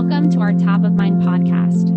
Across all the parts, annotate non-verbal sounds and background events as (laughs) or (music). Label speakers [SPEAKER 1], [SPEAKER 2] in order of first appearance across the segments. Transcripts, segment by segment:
[SPEAKER 1] Welcome to our Top of Mind podcast.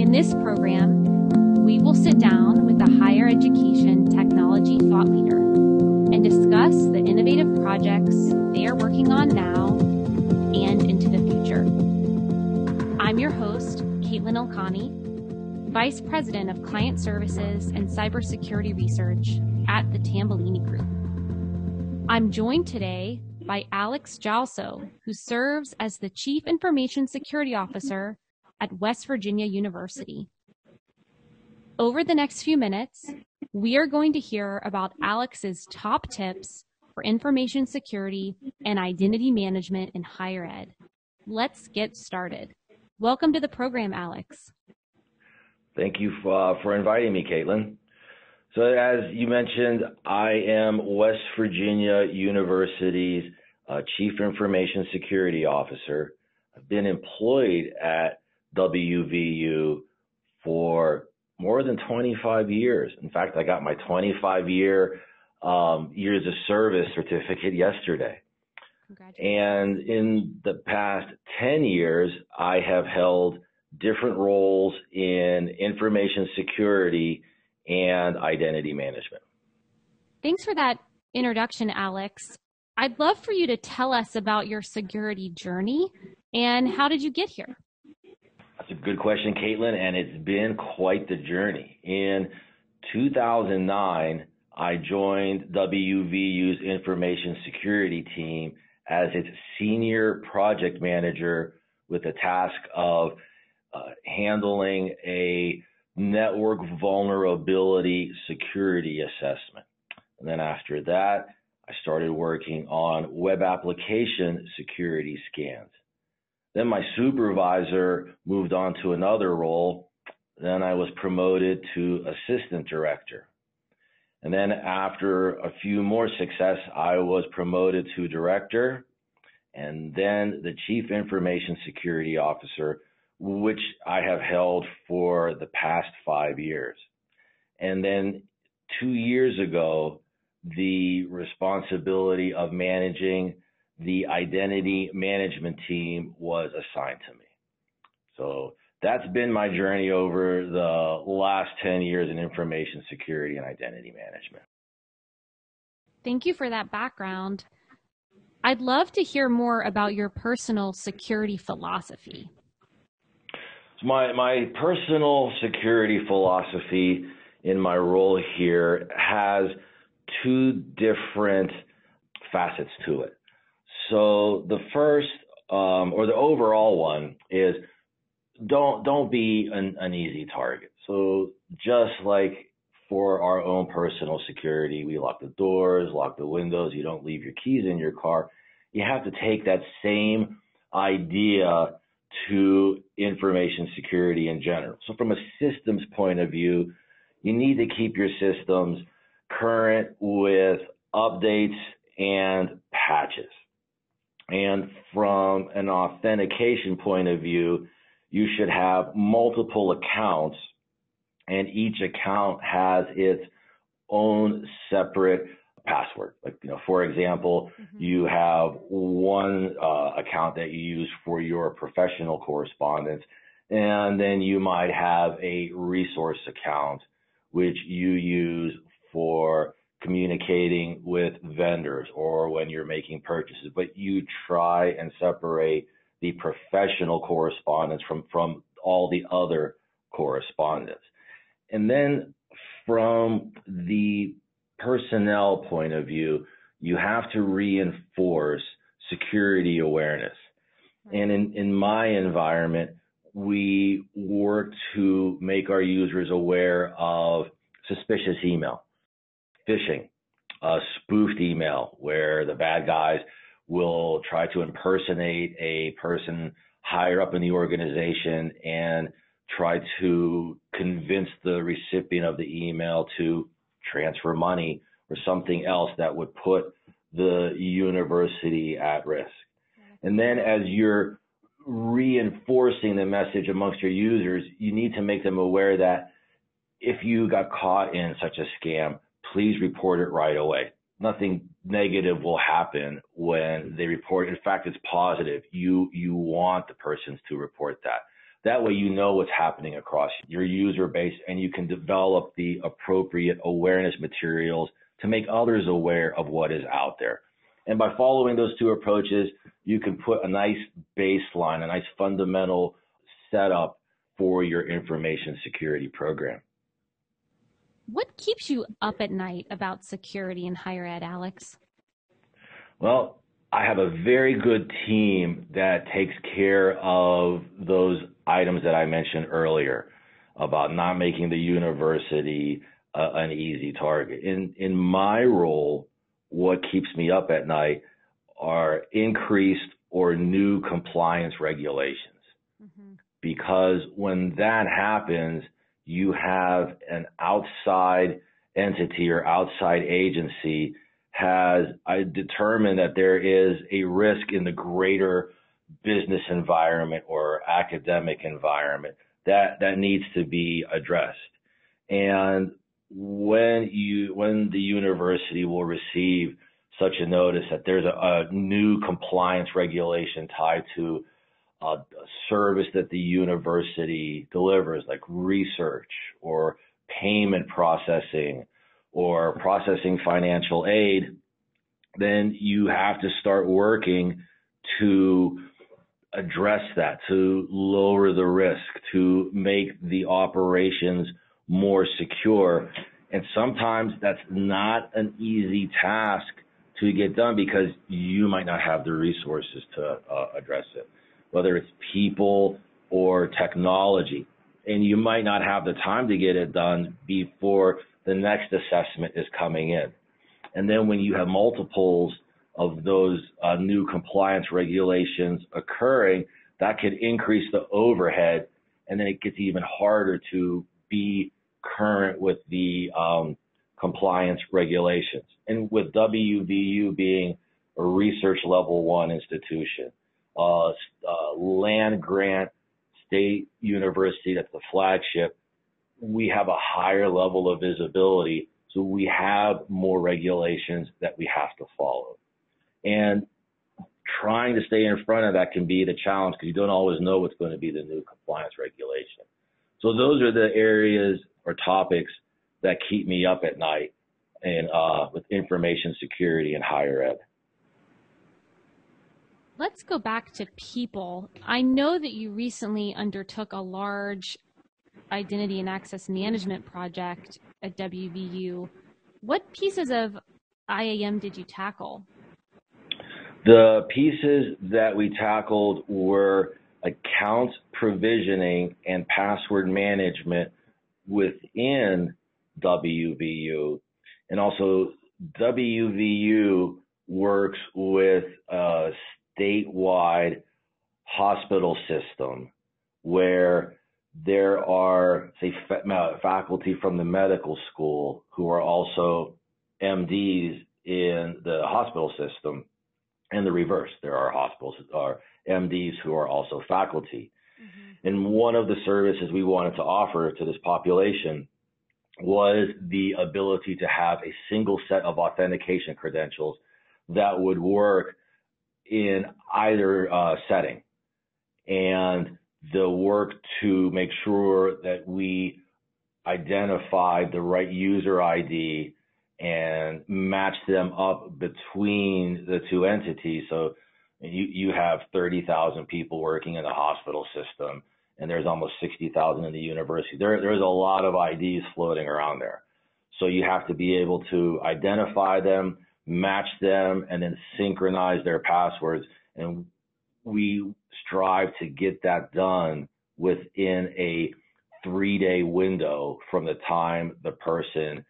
[SPEAKER 1] In this program, we will sit down with a higher education technology thought leader and discuss the innovative projects they are working on now and into the future. I'm your host, Caitlin Elkani, Vice President of Client Services and Cybersecurity Research at the Tambellini Group. I'm joined today by Alex Jalso, who serves as the Chief Information Security Officer at West Virginia University. Over the next few minutes, we are going to hear about Alex's top tips for information security and identity management in higher ed. Let's get started. Welcome to the program, Alex.
[SPEAKER 2] Thank you for, uh, for inviting me, Caitlin. So, as you mentioned, I am West Virginia University's uh, Chief Information Security Officer. I've been employed at WVU for more than 25 years. In fact, I got my 25 year um, years of service certificate yesterday. And in the past 10 years, I have held different roles in information security and identity management.
[SPEAKER 1] Thanks for that introduction, Alex. I'd love for you to tell us about your security journey and how did you get here?
[SPEAKER 2] That's a good question, Caitlin, and it's been quite the journey. In 2009, I joined WVU's information security team as its senior project manager with the task of uh, handling a network vulnerability security assessment. And then after that, I started working on web application security scans. Then my supervisor moved on to another role. Then I was promoted to assistant director. And then after a few more success, I was promoted to director and then the chief information security officer, which I have held for the past five years. And then two years ago, the responsibility of managing the identity management team was assigned to me. So that's been my journey over the last 10 years in information security and identity management.
[SPEAKER 1] Thank you for that background. I'd love to hear more about your personal security philosophy.
[SPEAKER 2] My, my personal security philosophy in my role here has two different facets to it. So the first, um, or the overall one, is don't don't be an, an easy target. So just like for our own personal security, we lock the doors, lock the windows. You don't leave your keys in your car. You have to take that same idea to information security in general. So from a systems point of view, you need to keep your systems current with updates and patches. And from an authentication point of view, you should have multiple accounts and each account has its own separate password. Like, you know, for example, mm-hmm. you have one uh, account that you use for your professional correspondence, and then you might have a resource account which you use for communicating with vendors or when you're making purchases, but you try and separate the professional correspondence from, from all the other correspondence. And then from the personnel point of view, you have to reinforce security awareness. And in, in my environment, we work to make our users aware of suspicious email phishing, a spoofed email where the bad guys will try to impersonate a person higher up in the organization and try to convince the recipient of the email to transfer money or something else that would put the university at risk. And then as you're reinforcing the message amongst your users, you need to make them aware that if you got caught in such a scam, please report it right away. nothing negative will happen when they report. In fact, it's positive. You you want the persons to report that. That way, you know what's happening across your user base, and you can develop the appropriate awareness materials to make others aware of what is out there. And by following those two approaches, you can put a nice baseline, a nice fundamental setup for your information security program.
[SPEAKER 1] What keeps you up at night about security in higher ed, Alex?
[SPEAKER 2] Well, I have a very good team that takes care of those items that I mentioned earlier about not making the university uh, an easy target. In in my role, what keeps me up at night are increased or new compliance regulations. Mm-hmm. Because when that happens, you have an outside entity or outside agency has I determined that there is a risk in the greater business environment or academic environment that that needs to be addressed. And when you when the university will receive such a notice that there's a, a new compliance regulation tied to a service that the university delivers, like research or payment processing or processing financial aid, then you have to start working to address that, to lower the risk, to make the operations more secure. And sometimes that's not an easy task to get done because you might not have the resources to uh, address it, whether it's people or technology. And you might not have the time to get it done before the next assessment is coming in. And then when you have multiples of those uh, new compliance regulations occurring, that could increase the overhead, and then it gets even harder to be current with the um, compliance regulations. And with WVU being a research level one institution, uh, uh, land grant state university that's the flagship, we have a higher level of visibility. So we have more regulations that we have to follow. And trying to stay in front of that can be the challenge because you don't always know what's going to be the new compliance regulation. So those are the areas or topics that keep me up at night and uh, with information security and higher ed.
[SPEAKER 1] Let's go back to people. I know that you recently undertook a large identity and access management project at WVU. What pieces of IAM did you tackle?
[SPEAKER 2] The pieces that we tackled were account provisioning and password management within WVU. And also, WVU works with a statewide hospital system where there are, say, faculty from the medical school who are also MDs in the hospital system, and the reverse. There are hospitals are MDs who are also faculty. Mm-hmm. And one of the services we wanted to offer to this population was the ability to have a single set of authentication credentials that would work in either uh, setting. And the work to make sure that we identify the right user ID and match them up between the two entities. So you, you have 30,000 people working in the hospital system and there's almost 60,000 in the university. There, there's a lot of IDs floating around there. So you have to be able to identify them, match them, and then synchronize their passwords. And we strive to get that done within a three day window from the time the person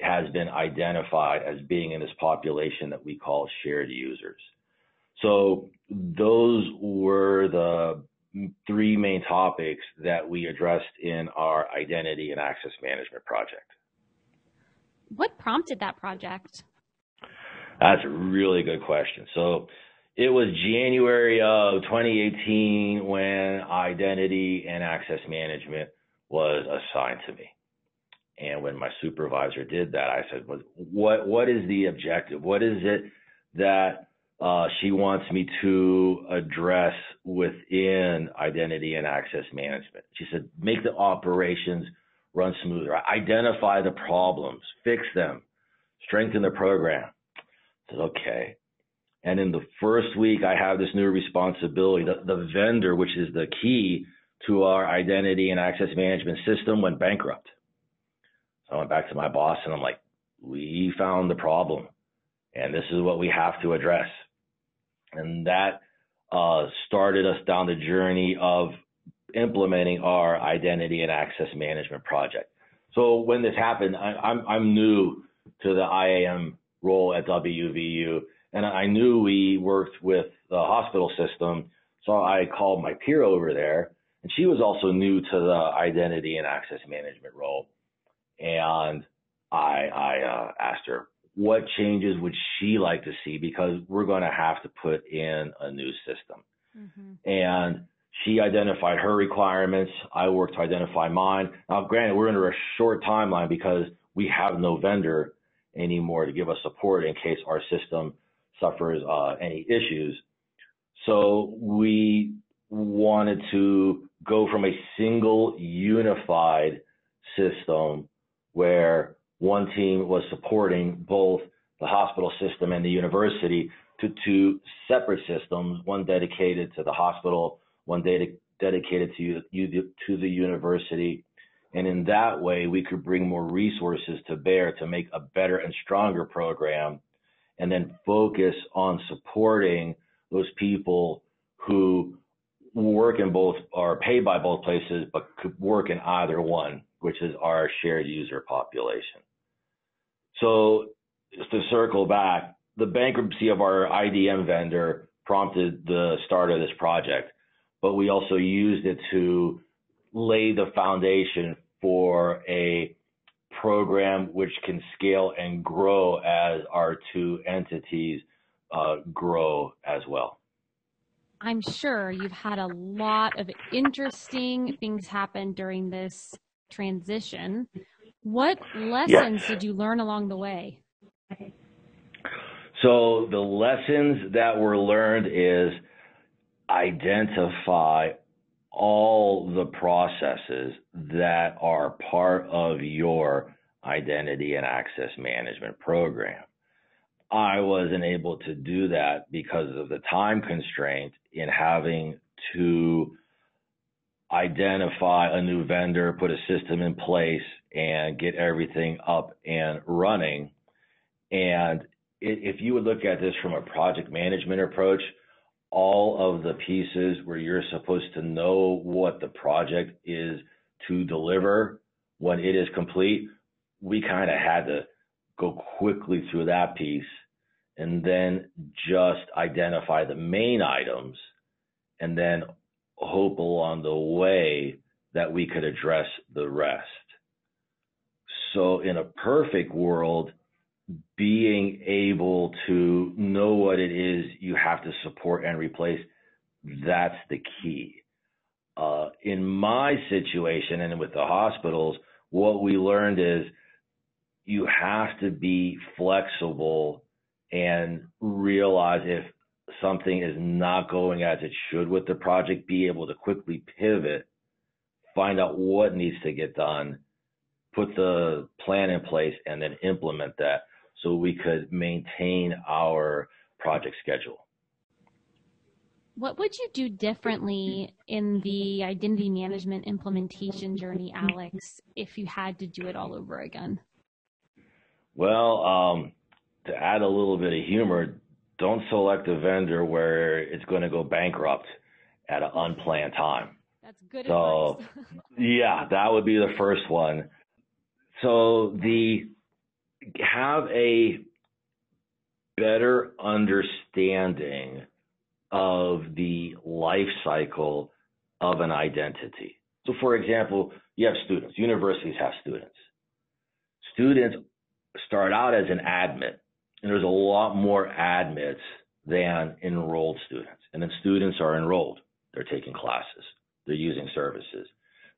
[SPEAKER 2] has been identified as being in this population that we call shared users. So those were the three main topics that we addressed in our identity and access management project.
[SPEAKER 1] What prompted that project?
[SPEAKER 2] That's a really good question. So it was January of 2018 when identity and access management was assigned to me. And when my supervisor did that, I said, "What what is the objective? What is it that uh, she wants me to address within identity and access management?" She said, "Make the operations run smoother. Identify the problems, fix them, strengthen the program." Said, "Okay." And in the first week, I have this new responsibility. The, the vendor, which is the key to our identity and access management system, went bankrupt. So I went back to my boss and I'm like, we found the problem and this is what we have to address. And that uh, started us down the journey of implementing our identity and access management project. So when this happened, I, I'm, I'm new to the IAM role at WVU and I knew we worked with the hospital system. So I called my peer over there, and she was also new to the identity and access management role. And I, I uh, asked her, what changes would she like to see? Because we're going to have to put in a new system. Mm-hmm. And she identified her requirements. I worked to identify mine. Now, granted, we're under a short timeline because we have no vendor anymore to give us support in case our system suffers uh, any issues. So we wanted to go from a single unified system where one team was supporting both the hospital system and the university to two separate systems, one dedicated to the hospital, one ded- dedicated to, to the university. And in that way, we could bring more resources to bear to make a better and stronger program and then focus on supporting those people who work in both are paid by both places, but could work in either one, which is our shared user population. So just to circle back, the bankruptcy of our IDM vendor prompted the start of this project, but we also used it to lay the foundation for a program which can scale and grow as our two entities uh, grow as well.
[SPEAKER 1] I'm sure you've had a lot of interesting things happen during this transition. What lessons yes. did you learn along the way?
[SPEAKER 2] So, the lessons that were learned is identify all the processes that are part of your identity and access management program. I wasn't able to do that because of the time constraint in having to identify a new vendor, put a system in place, and get everything up and running. And if you would look at this from a project management approach, all of the pieces where you're supposed to know what the project is to deliver when it is complete, we kind of had to go quickly through that piece and then just identify the main items and then hope along the way that we could address the rest. So in a perfect world, being able to know what it is you have to support and replace, that's the key. Uh, in my situation and with the hospitals, what we learned is you have to be flexible and realize if something is not going as it should with the project, be able to quickly pivot, find out what needs to get done, put the plan in place, and then implement that so we could maintain our project schedule.
[SPEAKER 1] What would you do differently in the identity management implementation journey, Alex, if you had to do it all over again?
[SPEAKER 2] Well, um, to add a little bit of humor, don't select a vendor where it's going to go bankrupt at an unplanned time.
[SPEAKER 1] That's good.
[SPEAKER 2] So, (laughs) yeah, that would be the first one. So the have a better understanding of the life cycle of an identity. So, for example, you have students, universities have students. Students start out as an admit, and there's a lot more admits than enrolled students. And then students are enrolled, they're taking classes, they're using services.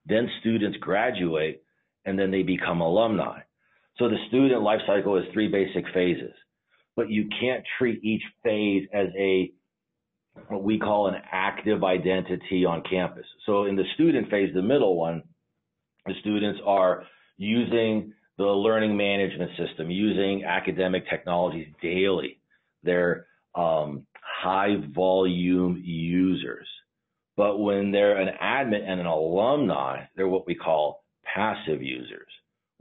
[SPEAKER 2] Then students graduate and then they become alumni. So the student life cycle is three basic phases, but you can't treat each phase as a what we call an active identity on campus. So in the student phase, the middle one, the students are using the learning management system, using academic technologies daily. They're um, high volume users. But when they're an admin and an alumni, they're what we call passive users,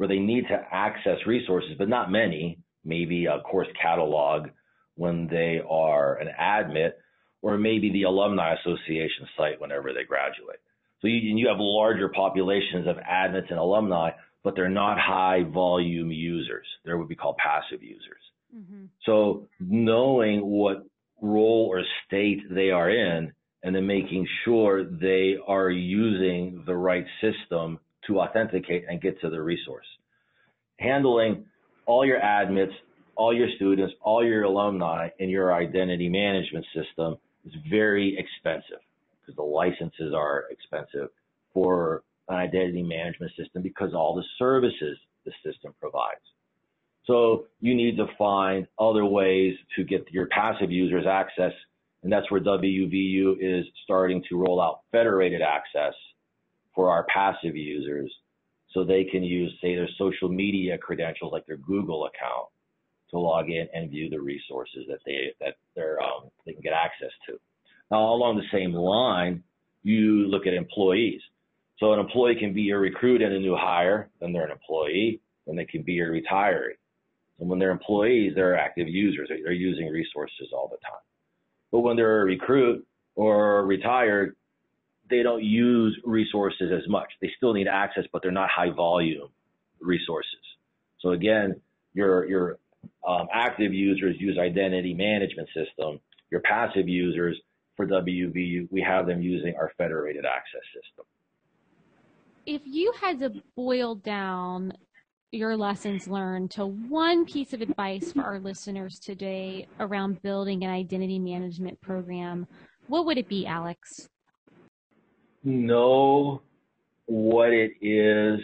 [SPEAKER 2] where they need to access resources, but not many, maybe a course catalog when they are an admit, or maybe the alumni association site whenever they graduate. So you, you have larger populations of admits and alumni, but they're not high volume users. They're what we call passive users. Mm-hmm. So knowing what role or state they are in and then making sure they are using the right system to authenticate and get to the resource. Handling all your admits, all your students, all your alumni in your identity management system is very expensive because the licenses are expensive for an identity management system because all the services the system provides. So you need to find other ways to get your passive users access. And that's where WVU is starting to roll out federated access for our passive users so they can use, say, their social media credentials like their Google account to log in and view the resources that they that they're um, they can get access to. Now, along the same line, you look at employees. So an employee can be your recruit and a new hire, then they're an employee, then they can be your retiree. And when they're employees, they're active users. They're using resources all the time. But when they're a recruit or retired, they don't use resources as much. They still need access, but they're not high volume resources. So again, your your um, active users use identity management system. Your passive users for WVU, we have them using our federated access system.
[SPEAKER 1] If you had to boil down your lessons learned to one piece of advice for our listeners today around building an identity management program, what would it be, Alex?
[SPEAKER 2] Know what it is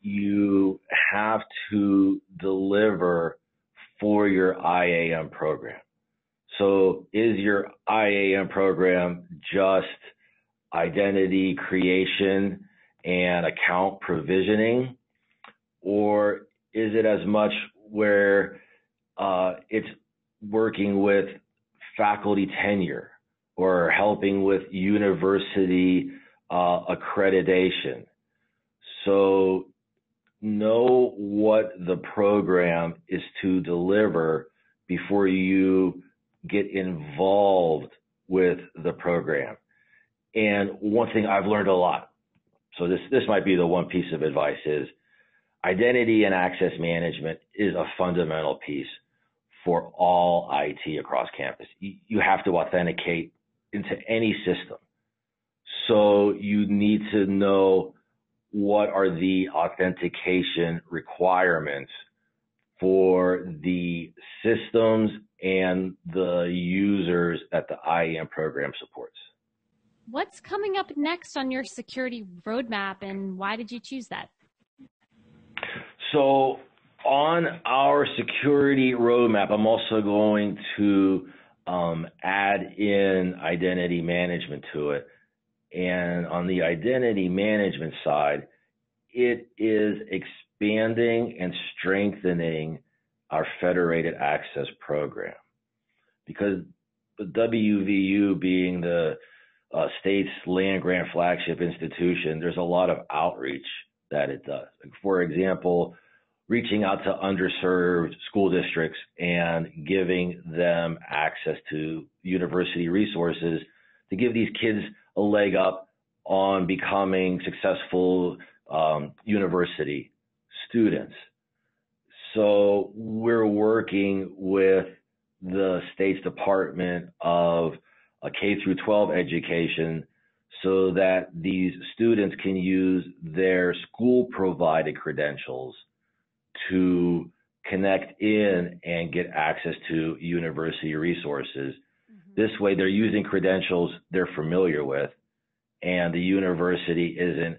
[SPEAKER 2] you have to deliver for your IAM program. So is your IAM program just identity creation and account provisioning? Or is it as much where uh, it's working with faculty tenure or helping with university uh, accreditation? So know what the program is to deliver before you get involved with the program. And one thing I've learned a lot, so this, this might be the one piece of advice is identity and access management is a fundamental piece for all IT across campus. You have to authenticate into any system. So you need to know what are the authentication requirements for the systems and the users that the IAM program supports.
[SPEAKER 1] What's coming up next on your security roadmap and why did you choose that?
[SPEAKER 2] So, on our security roadmap, I'm also going to um, add in identity management to it. And on the identity management side, it is expanding and strengthening our federated access program because the WVU being the uh, state's land grant flagship institution, there's a lot of outreach that it does. For example, reaching out to underserved school districts and giving them access to university resources to give these kids a leg up on becoming successful um, university students. So we're working with the state's Department of K through 12 education so that these students can use their school provided credentials to connect in and get access to university resources. Mm-hmm. This way, they're using credentials they're familiar with, and the university isn't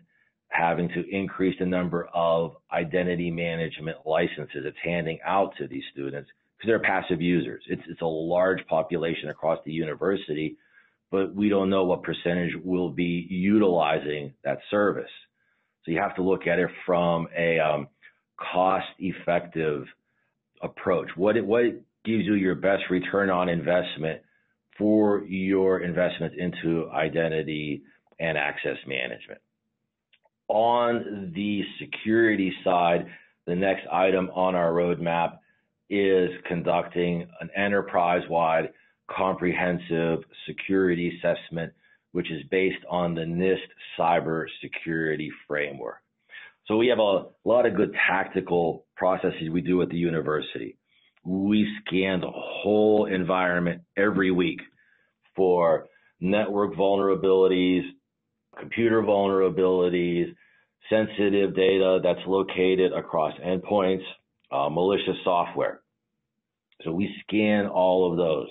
[SPEAKER 2] having to increase the number of identity management licenses it's handing out to these students because they're passive users. It's, it's a large population across the university, but we don't know what percentage will be utilizing that service. So you have to look at it from a um, cost effective approach. What, what gives you your best return on investment for your investment into identity and access management. On the security side, the next item on our roadmap is conducting an enterprise-wide comprehensive security assessment, which is based on the NIST cybersecurity framework. So we have a lot of good tactical processes we do at the university. We scan the whole environment every week for network vulnerabilities, computer vulnerabilities, sensitive data that's located across endpoints, uh, malicious software. So we scan all of those.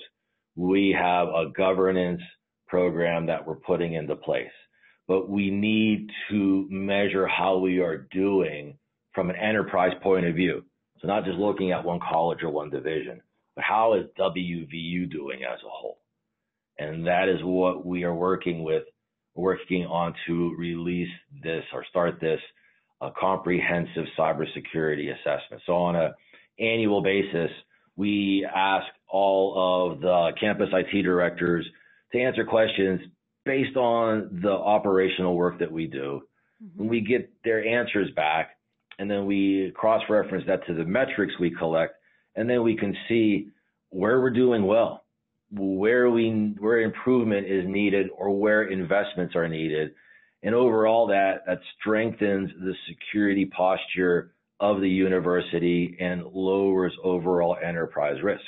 [SPEAKER 2] We have a governance program that we're putting into place, but we need to measure how we are doing from an enterprise point of view. So not just looking at one college or one division, but how is WVU doing as a whole? And that is what we are working with, working on to release this or start this a comprehensive cybersecurity assessment. So on an annual basis, we ask all of the campus IT directors to answer questions based on the operational work that we do. Mm-hmm. We get their answers back and then we cross-reference that to the metrics we collect and then we can see where we're doing well, where we where improvement is needed or where investments are needed and overall, that, that strengthens the security posture of the university and lowers overall enterprise risk.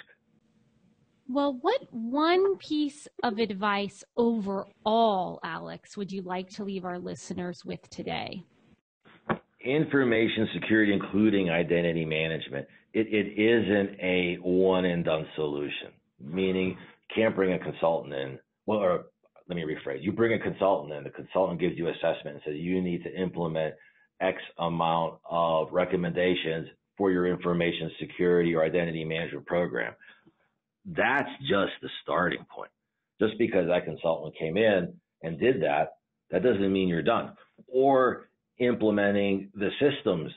[SPEAKER 1] Well, what one piece of advice overall, Alex, would you like to leave our listeners with today?
[SPEAKER 2] Information security, including identity management, it, it isn't a one and done solution, meaning can't bring a consultant in, well, or let me rephrase. You bring a consultant in, the consultant gives you assessment and says you need to implement X amount of recommendations for your information security or identity management program. That's just the starting point. Just because that consultant came in and did that, that doesn't mean you're done. Or implementing the systems.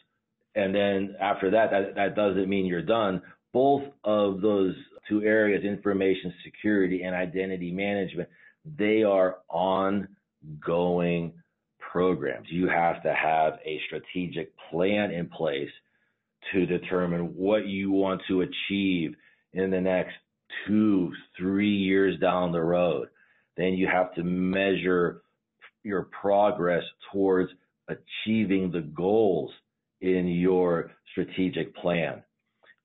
[SPEAKER 2] And then after that, that, that doesn't mean you're done. Both of those two areas, information security and identity management, they are ongoing programs. You have to have a strategic plan in place to determine what you want to achieve in the next two, three years down the road. Then you have to measure your progress towards achieving the goals in your strategic plan.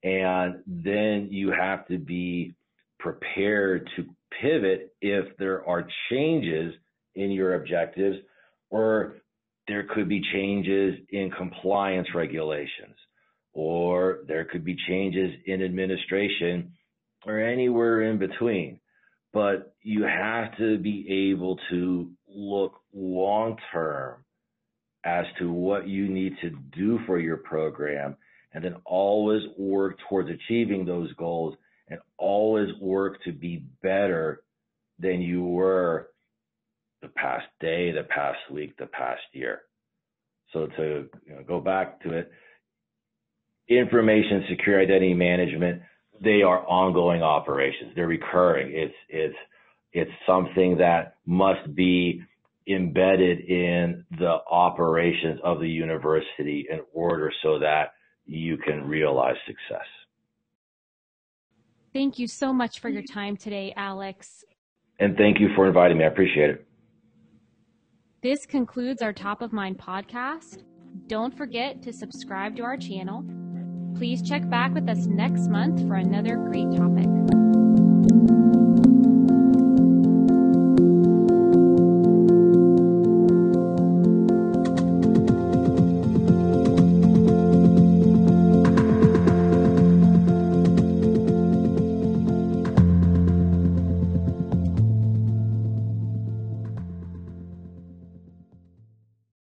[SPEAKER 2] And then you have to be prepared to pivot if there are changes in your objectives or there could be changes in compliance regulations or there could be changes in administration or anywhere in between. But you have to be able to look long term as to what you need to do for your program and then always work towards achieving those goals and always work to be better than you were the past day, the past week, the past year. So to you know, go back to it, information secure identity management, they are ongoing operations. They're recurring. It's it's it's something that must be embedded in the operations of the university in order so that you can realize success.
[SPEAKER 1] Thank you so much for your time today, Alex.
[SPEAKER 2] And thank you for inviting me. I appreciate it.
[SPEAKER 1] This concludes our Top of Mind podcast. Don't forget to subscribe to our channel. Please check back with us next month for another great topic.